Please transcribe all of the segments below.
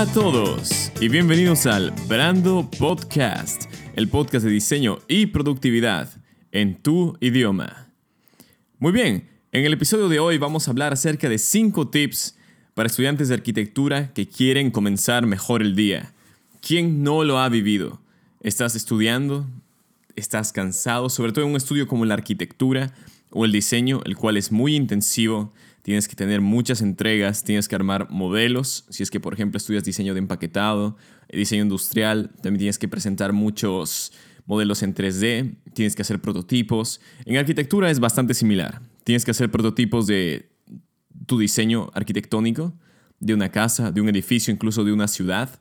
Hola a todos y bienvenidos al Brando Podcast, el podcast de diseño y productividad en tu idioma. Muy bien, en el episodio de hoy vamos a hablar acerca de 5 tips para estudiantes de arquitectura que quieren comenzar mejor el día. ¿Quién no lo ha vivido? ¿Estás estudiando? ¿Estás cansado? Sobre todo en un estudio como la arquitectura o el diseño, el cual es muy intensivo. Tienes que tener muchas entregas, tienes que armar modelos. Si es que, por ejemplo, estudias diseño de empaquetado, diseño industrial, también tienes que presentar muchos modelos en 3D, tienes que hacer prototipos. En arquitectura es bastante similar. Tienes que hacer prototipos de tu diseño arquitectónico, de una casa, de un edificio, incluso de una ciudad.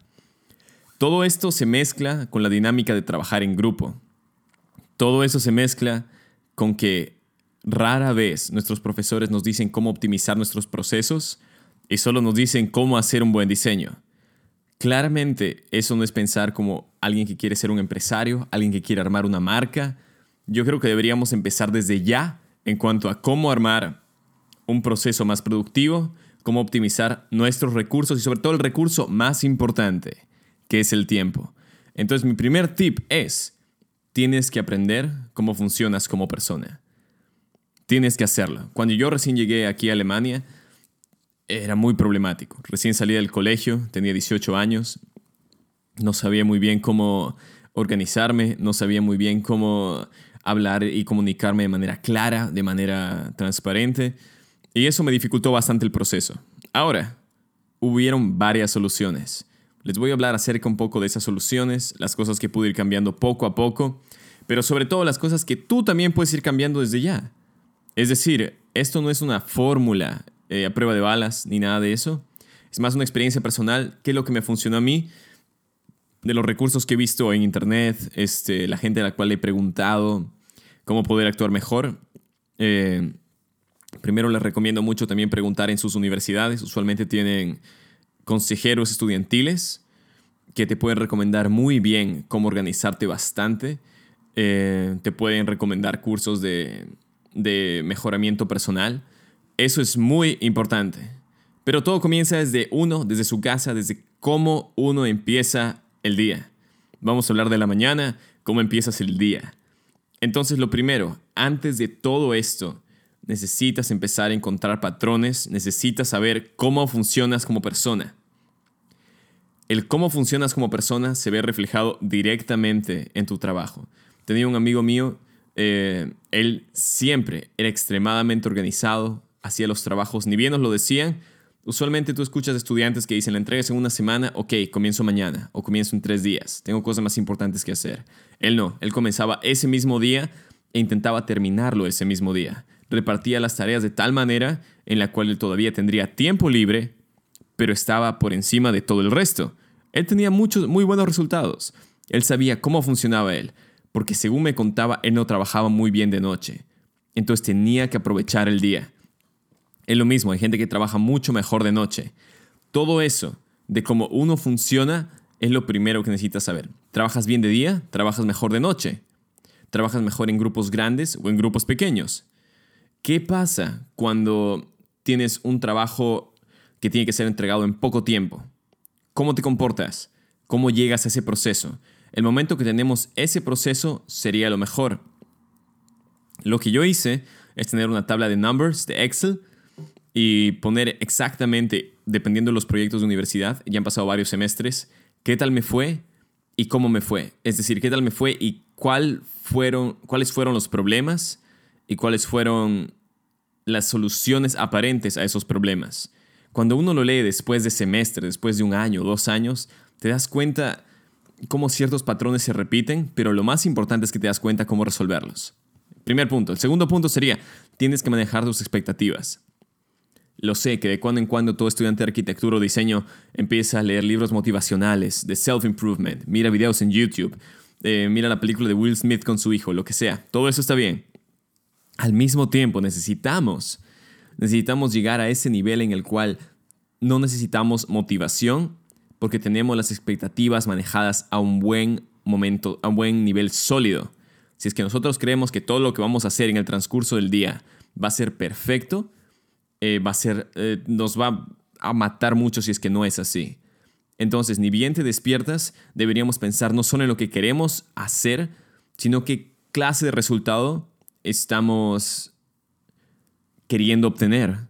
Todo esto se mezcla con la dinámica de trabajar en grupo. Todo eso se mezcla con que rara vez nuestros profesores nos dicen cómo optimizar nuestros procesos y solo nos dicen cómo hacer un buen diseño. Claramente eso no es pensar como alguien que quiere ser un empresario, alguien que quiere armar una marca. Yo creo que deberíamos empezar desde ya en cuanto a cómo armar un proceso más productivo, cómo optimizar nuestros recursos y sobre todo el recurso más importante, que es el tiempo. Entonces mi primer tip es, tienes que aprender cómo funcionas como persona. Tienes que hacerlo. Cuando yo recién llegué aquí a Alemania, era muy problemático. Recién salí del colegio, tenía 18 años, no sabía muy bien cómo organizarme, no sabía muy bien cómo hablar y comunicarme de manera clara, de manera transparente, y eso me dificultó bastante el proceso. Ahora, hubieron varias soluciones. Les voy a hablar acerca un poco de esas soluciones, las cosas que pude ir cambiando poco a poco, pero sobre todo las cosas que tú también puedes ir cambiando desde ya. Es decir, esto no es una fórmula eh, a prueba de balas ni nada de eso. Es más una experiencia personal, qué es lo que me funcionó a mí, de los recursos que he visto en internet, este, la gente a la cual he preguntado cómo poder actuar mejor. Eh, primero les recomiendo mucho también preguntar en sus universidades. Usualmente tienen consejeros estudiantiles que te pueden recomendar muy bien cómo organizarte bastante. Eh, te pueden recomendar cursos de, de mejoramiento personal. Eso es muy importante. Pero todo comienza desde uno, desde su casa, desde cómo uno empieza el día. Vamos a hablar de la mañana, cómo empiezas el día. Entonces lo primero, antes de todo esto, necesitas empezar a encontrar patrones, necesitas saber cómo funcionas como persona el cómo funcionas como persona se ve reflejado directamente en tu trabajo. Tenía un amigo mío, eh, él siempre era extremadamente organizado, hacía los trabajos, ni bien nos lo decían. Usualmente tú escuchas estudiantes que dicen, la entregas en una semana, ok, comienzo mañana o comienzo en tres días, tengo cosas más importantes que hacer. Él no, él comenzaba ese mismo día e intentaba terminarlo ese mismo día. Repartía las tareas de tal manera en la cual él todavía tendría tiempo libre pero estaba por encima de todo el resto. Él tenía muchos muy buenos resultados. Él sabía cómo funcionaba él, porque según me contaba, él no trabajaba muy bien de noche. Entonces tenía que aprovechar el día. Es lo mismo, hay gente que trabaja mucho mejor de noche. Todo eso de cómo uno funciona es lo primero que necesitas saber. ¿Trabajas bien de día? ¿Trabajas mejor de noche? ¿Trabajas mejor en grupos grandes o en grupos pequeños? ¿Qué pasa cuando tienes un trabajo que tiene que ser entregado en poco tiempo. ¿Cómo te comportas? ¿Cómo llegas a ese proceso? El momento que tenemos ese proceso sería lo mejor. Lo que yo hice es tener una tabla de numbers de Excel y poner exactamente, dependiendo de los proyectos de universidad, ya han pasado varios semestres, qué tal me fue y cómo me fue. Es decir, qué tal me fue y cuál fueron, cuáles fueron los problemas y cuáles fueron las soluciones aparentes a esos problemas. Cuando uno lo lee después de semestre, después de un año, dos años, te das cuenta cómo ciertos patrones se repiten, pero lo más importante es que te das cuenta cómo resolverlos. Primer punto. El segundo punto sería, tienes que manejar tus expectativas. Lo sé que de cuando en cuando todo estudiante de arquitectura o diseño empieza a leer libros motivacionales de self-improvement, mira videos en YouTube, eh, mira la película de Will Smith con su hijo, lo que sea. Todo eso está bien. Al mismo tiempo necesitamos Necesitamos llegar a ese nivel en el cual no necesitamos motivación porque tenemos las expectativas manejadas a un buen momento, a un buen nivel sólido. Si es que nosotros creemos que todo lo que vamos a hacer en el transcurso del día va a ser perfecto, eh, va a ser, eh, nos va a matar mucho si es que no es así. Entonces, ni bien te despiertas, deberíamos pensar no solo en lo que queremos hacer, sino qué clase de resultado estamos queriendo obtener.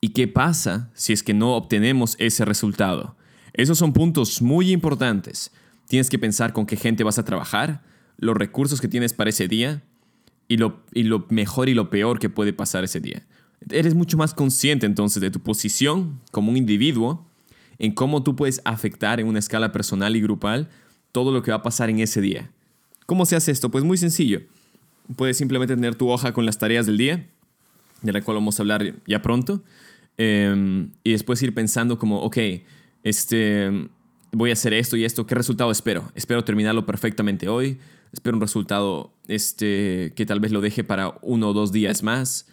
¿Y qué pasa si es que no obtenemos ese resultado? Esos son puntos muy importantes. Tienes que pensar con qué gente vas a trabajar, los recursos que tienes para ese día y lo, y lo mejor y lo peor que puede pasar ese día. Eres mucho más consciente entonces de tu posición como un individuo, en cómo tú puedes afectar en una escala personal y grupal todo lo que va a pasar en ese día. ¿Cómo se hace esto? Pues muy sencillo. Puedes simplemente tener tu hoja con las tareas del día, de la cual vamos a hablar ya pronto, em, y después ir pensando como, ok, este, voy a hacer esto y esto, ¿qué resultado espero? Espero terminarlo perfectamente hoy, espero un resultado este, que tal vez lo deje para uno o dos días más.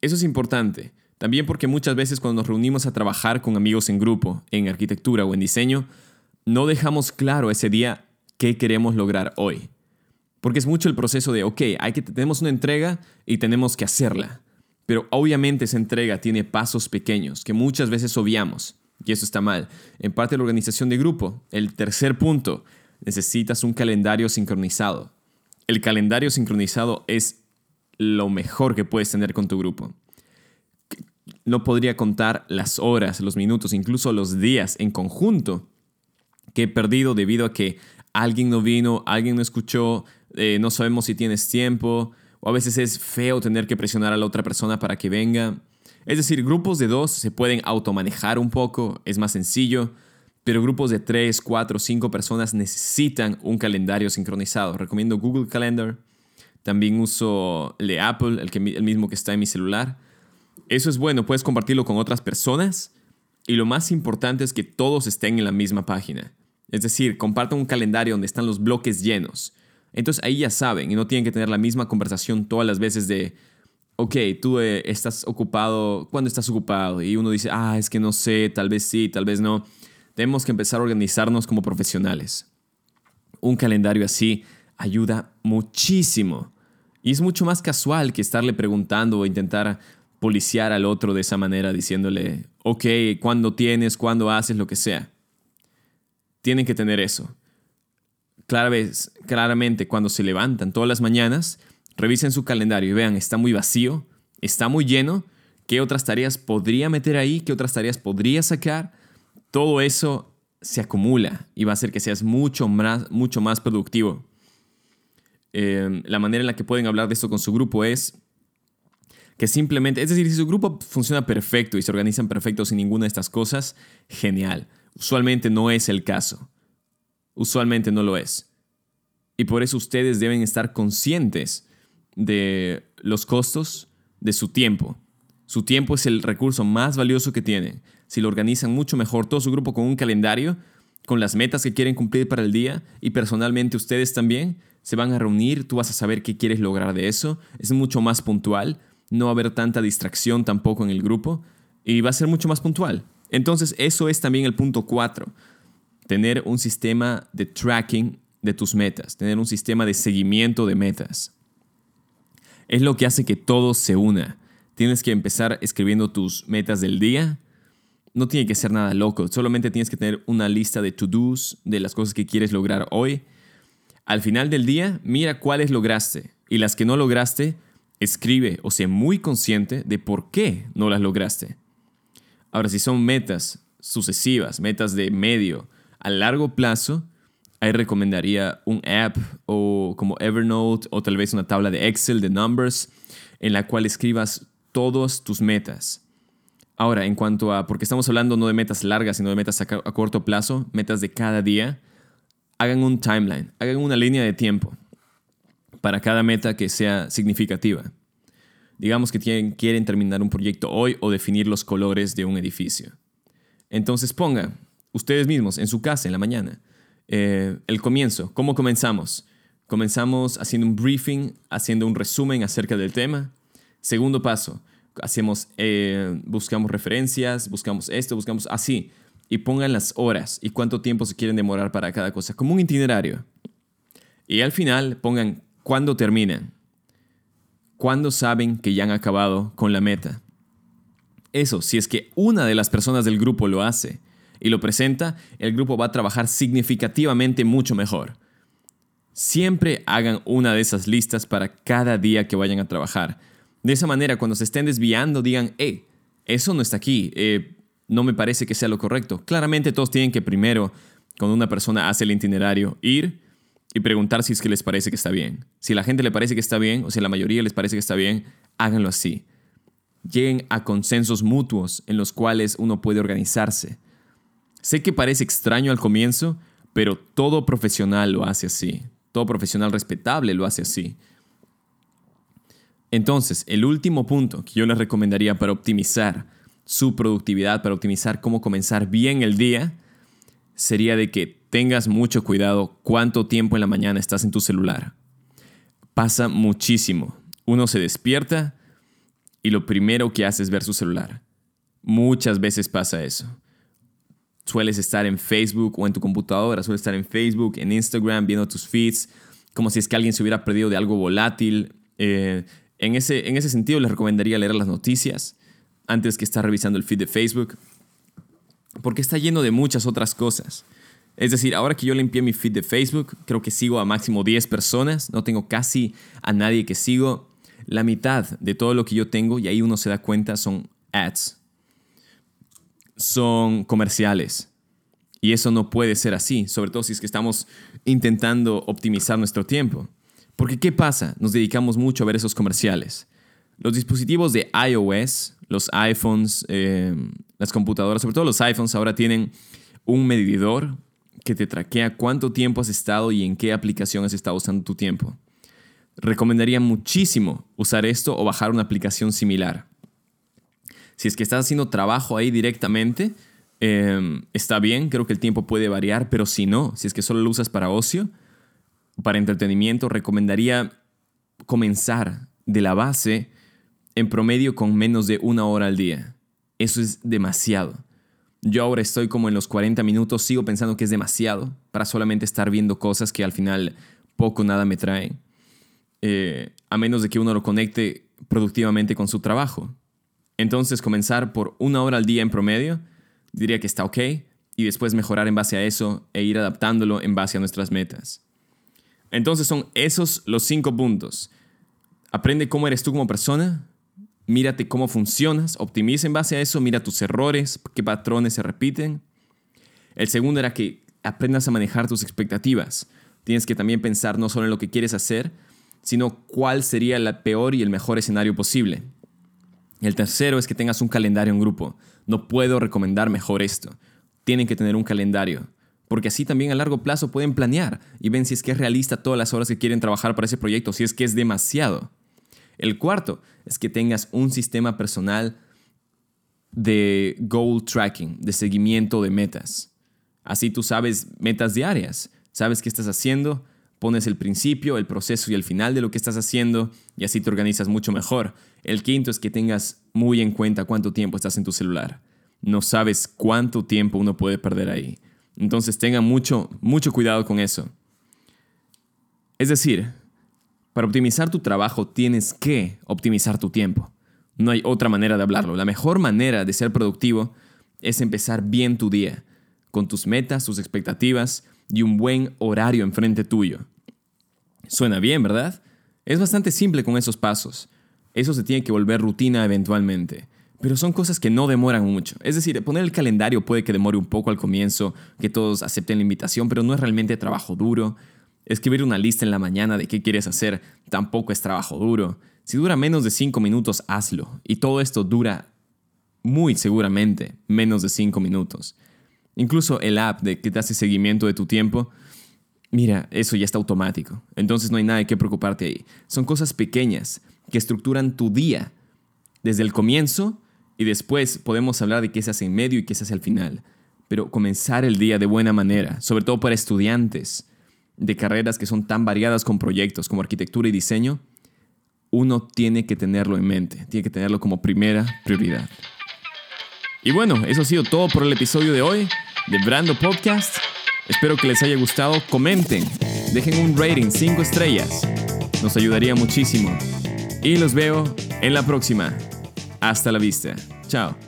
Eso es importante. También porque muchas veces cuando nos reunimos a trabajar con amigos en grupo, en arquitectura o en diseño, no dejamos claro ese día qué queremos lograr hoy. Porque es mucho el proceso de, ok, hay que, tenemos una entrega y tenemos que hacerla. Pero obviamente esa entrega tiene pasos pequeños que muchas veces obviamos. Y eso está mal. En parte de la organización de grupo, el tercer punto, necesitas un calendario sincronizado. El calendario sincronizado es lo mejor que puedes tener con tu grupo. No podría contar las horas, los minutos, incluso los días en conjunto que he perdido debido a que alguien no vino, alguien no escuchó, eh, no sabemos si tienes tiempo, o a veces es feo tener que presionar a la otra persona para que venga. Es decir, grupos de dos se pueden automanejar un poco, es más sencillo, pero grupos de tres, cuatro, cinco personas necesitan un calendario sincronizado. Recomiendo Google Calendar. También uso el de Apple, el, que, el mismo que está en mi celular. Eso es bueno, puedes compartirlo con otras personas. Y lo más importante es que todos estén en la misma página. Es decir, compartan un calendario donde están los bloques llenos. Entonces ahí ya saben y no tienen que tener la misma conversación todas las veces de, ok, tú eh, estás ocupado, ¿cuándo estás ocupado? Y uno dice, ah, es que no sé, tal vez sí, tal vez no. Tenemos que empezar a organizarnos como profesionales. Un calendario así ayuda muchísimo. Y es mucho más casual que estarle preguntando o intentar policiar al otro de esa manera, diciéndole, ok, ¿cuándo tienes? ¿Cuándo haces? Lo que sea. Tienen que tener eso claramente cuando se levantan todas las mañanas, revisen su calendario y vean, está muy vacío, está muy lleno, qué otras tareas podría meter ahí, qué otras tareas podría sacar. Todo eso se acumula y va a hacer que seas mucho más, mucho más productivo. Em, la manera en la que pueden hablar de esto con su grupo es que simplemente, es decir, si su grupo funciona perfecto y se organizan perfecto sin ninguna de estas cosas, genial. Usualmente no es el caso. Usualmente no lo es. Y por eso ustedes deben estar conscientes de los costos de su tiempo. Su tiempo es el recurso más valioso que tienen. Si lo organizan mucho mejor todo su grupo con un calendario, con las metas que quieren cumplir para el día y personalmente ustedes también, se van a reunir, tú vas a saber qué quieres lograr de eso, es mucho más puntual, no va a haber tanta distracción tampoco en el grupo y va a ser mucho más puntual. Entonces eso es también el punto 4 tener un sistema de tracking de tus metas, tener un sistema de seguimiento de metas. Es lo que hace que todo se una. Tienes que empezar escribiendo tus metas del día. No tiene que ser nada loco, solamente tienes que tener una lista de to-dos, de las cosas que quieres lograr hoy. Al final del día, mira cuáles lograste y las que no lograste, escribe o sea muy consciente de por qué no las lograste. Ahora, si son metas sucesivas, metas de medio, a largo plazo, ahí recomendaría un app o como Evernote o tal vez una tabla de Excel de numbers en la cual escribas todas tus metas. Ahora, en cuanto a, porque estamos hablando no de metas largas, sino de metas a, a corto plazo, metas de cada día, hagan un timeline, hagan una línea de tiempo para cada meta que sea significativa. Digamos que tienen, quieren terminar un proyecto hoy o definir los colores de un edificio. Entonces ponga ustedes mismos, en su casa, en la mañana. Eh, el comienzo, ¿cómo comenzamos? Comenzamos haciendo un briefing, haciendo un resumen acerca del tema. Segundo paso, hacemos, eh, buscamos referencias, buscamos esto, buscamos así. Y pongan las horas y cuánto tiempo se quieren demorar para cada cosa, como un itinerario. Y al final pongan cuándo terminan. Cuándo saben que ya han acabado con la meta. Eso, si es que una de las personas del grupo lo hace y lo presenta, el grupo va a trabajar significativamente mucho mejor. Siempre hagan una de esas listas para cada día que vayan a trabajar. De esa manera, cuando se estén desviando, digan, hey, eso no está aquí, eh, no me parece que sea lo correcto. Claramente todos tienen que primero, cuando una persona hace el itinerario, ir y preguntar si es que les parece que está bien. Si la gente le parece que está bien o si a la mayoría les parece que está bien, háganlo así. Lleguen a consensos mutuos en los cuales uno puede organizarse. Sé que parece extraño al comienzo, pero todo profesional lo hace así. Todo profesional respetable lo hace así. Entonces, el último punto que yo les recomendaría para optimizar su productividad, para optimizar cómo comenzar bien el día, sería de que tengas mucho cuidado cuánto tiempo en la mañana estás en tu celular. Pasa muchísimo. Uno se despierta y lo primero que hace es ver su celular. Muchas veces pasa eso. Sueles estar en Facebook o en tu computadora, sueles estar en Facebook, en Instagram, viendo tus feeds, como si es que alguien se hubiera perdido de algo volátil. Eh, en, ese, en ese sentido, les recomendaría leer las noticias antes que estar revisando el feed de Facebook, porque está lleno de muchas otras cosas. Es decir, ahora que yo limpié mi feed de Facebook, creo que sigo a máximo 10 personas, no tengo casi a nadie que sigo. La mitad de todo lo que yo tengo, y ahí uno se da cuenta, son ads. Son comerciales. Y eso no puede ser así, sobre todo si es que estamos intentando optimizar nuestro tiempo. Porque ¿qué pasa? Nos dedicamos mucho a ver esos comerciales. Los dispositivos de iOS, los iPhones, eh, las computadoras, sobre todo los iPhones ahora tienen un medidor que te traquea cuánto tiempo has estado y en qué aplicación has estado usando tu tiempo. Recomendaría muchísimo usar esto o bajar una aplicación similar. Si es que estás haciendo trabajo ahí directamente, em, está bien, creo que el tiempo puede variar, pero si no, si es que solo lo usas para ocio, para entretenimiento, recomendaría comenzar de la base en promedio con menos de una hora al día. Eso es demasiado. Yo ahora estoy como en los 40 minutos, sigo pensando que es demasiado para solamente estar viendo cosas que al final poco nada me traen, eh, a menos de que uno lo conecte productivamente con su trabajo. Entonces comenzar por una hora al día en promedio, diría que está ok, y después mejorar en base a eso e ir adaptándolo en base a nuestras metas. Entonces son esos los cinco puntos. Aprende cómo eres tú como persona, mírate cómo funcionas, optimiza en base a eso, mira tus errores, qué patrones se repiten. El segundo era que aprendas a manejar tus expectativas. Tienes que también pensar no solo en lo que quieres hacer, sino cuál sería el peor y el mejor escenario posible. El tercero es que tengas un calendario en grupo. No puedo recomendar mejor esto. Tienen que tener un calendario, porque así también a largo plazo pueden planear y ven si es que es realista todas las horas que quieren trabajar para ese proyecto, si es que es demasiado. El cuarto es que tengas un sistema personal de goal tracking, de seguimiento de metas. Así tú sabes metas diarias, sabes qué estás haciendo, pones el principio, el proceso y el final de lo que estás haciendo y así te organizas mucho mejor. El quinto es que tengas muy en cuenta cuánto tiempo estás en tu celular. No sabes cuánto tiempo uno puede perder ahí. Entonces tenga mucho, mucho cuidado con eso. Es decir, para optimizar tu trabajo tienes que optimizar tu tiempo. No hay otra manera de hablarlo. La mejor manera de ser productivo es empezar bien tu día, con tus metas, tus expectativas y un buen horario enfrente tuyo. Suena bien, ¿verdad? Es bastante simple con esos pasos. Eso se tiene que volver rutina eventualmente. Pero son cosas que no demoran mucho. Es decir, poner el calendario puede que demore un poco al comienzo, que todos acepten la invitación, pero no es realmente trabajo duro. Escribir una lista en la mañana de qué quieres hacer tampoco es trabajo duro. Si dura menos de 5 minutos, hazlo. Y todo esto dura muy seguramente menos de 5 minutos. Incluso el app de que te hace seguimiento de tu tiempo, mira, eso ya está automático. Entonces no hay nada que preocuparte ahí. Son cosas pequeñas que estructuran tu día desde el comienzo y después podemos hablar de qué se hace en medio y qué se hace al final. Pero comenzar el día de buena manera, sobre todo para estudiantes, de carreras que son tan variadas con proyectos como arquitectura y diseño, uno tiene que tenerlo en mente, tiene que tenerlo como primera prioridad. Y bueno, eso ha sido todo por el episodio de hoy de Brando Podcast. Espero que les haya gustado. Comenten, dejen un rating 5 estrellas. Nos ayudaría muchísimo. Y los veo en la próxima. Hasta la vista. Chao.